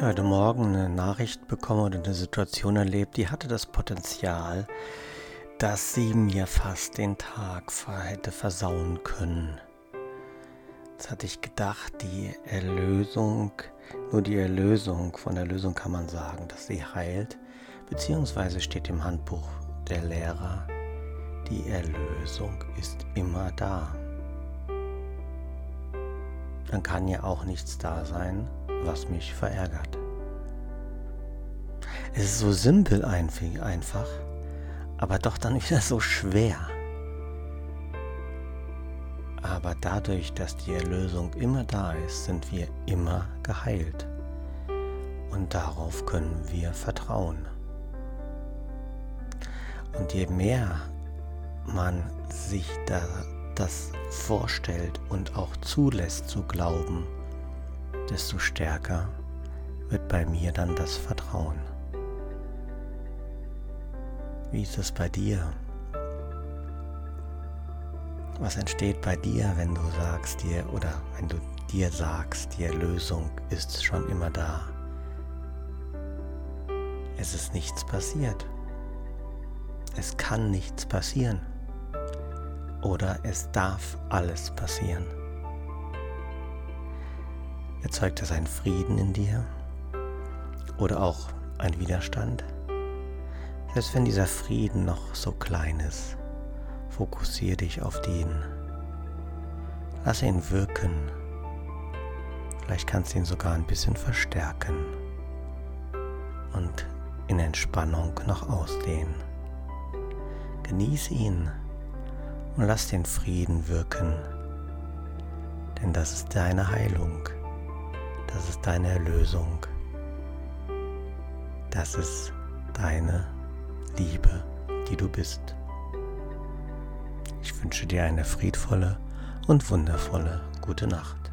habe heute Morgen eine Nachricht bekommen oder eine Situation erlebt, die hatte das Potenzial, dass sie mir fast den Tag hätte versauen können. Jetzt hatte ich gedacht, die Erlösung, nur die Erlösung, von Erlösung kann man sagen, dass sie heilt, beziehungsweise steht im Handbuch der Lehrer, die Erlösung ist immer da. Dann kann ja auch nichts da sein, was mich verärgert. Es ist so simpel einfach, aber doch dann wieder so schwer. Aber dadurch, dass die Erlösung immer da ist, sind wir immer geheilt. Und darauf können wir vertrauen. Und je mehr man sich da, das vorstellt und auch zulässt zu glauben, desto stärker wird bei mir dann das Vertrauen. Wie ist es bei dir? Was entsteht bei dir, wenn du sagst dir oder wenn du dir sagst, die Erlösung ist schon immer da? Es ist nichts passiert. Es kann nichts passieren. Oder es darf alles passieren. Erzeugt es einen Frieden in dir oder auch einen Widerstand? Selbst wenn dieser Frieden noch so klein ist, fokussiere dich auf den. Lass ihn wirken. Vielleicht kannst du ihn sogar ein bisschen verstärken und in Entspannung noch ausdehnen. Genieße ihn und lass den Frieden wirken, denn das ist deine Heilung. Das ist deine Erlösung. Das ist deine Liebe, die du bist. Ich wünsche dir eine friedvolle und wundervolle gute Nacht.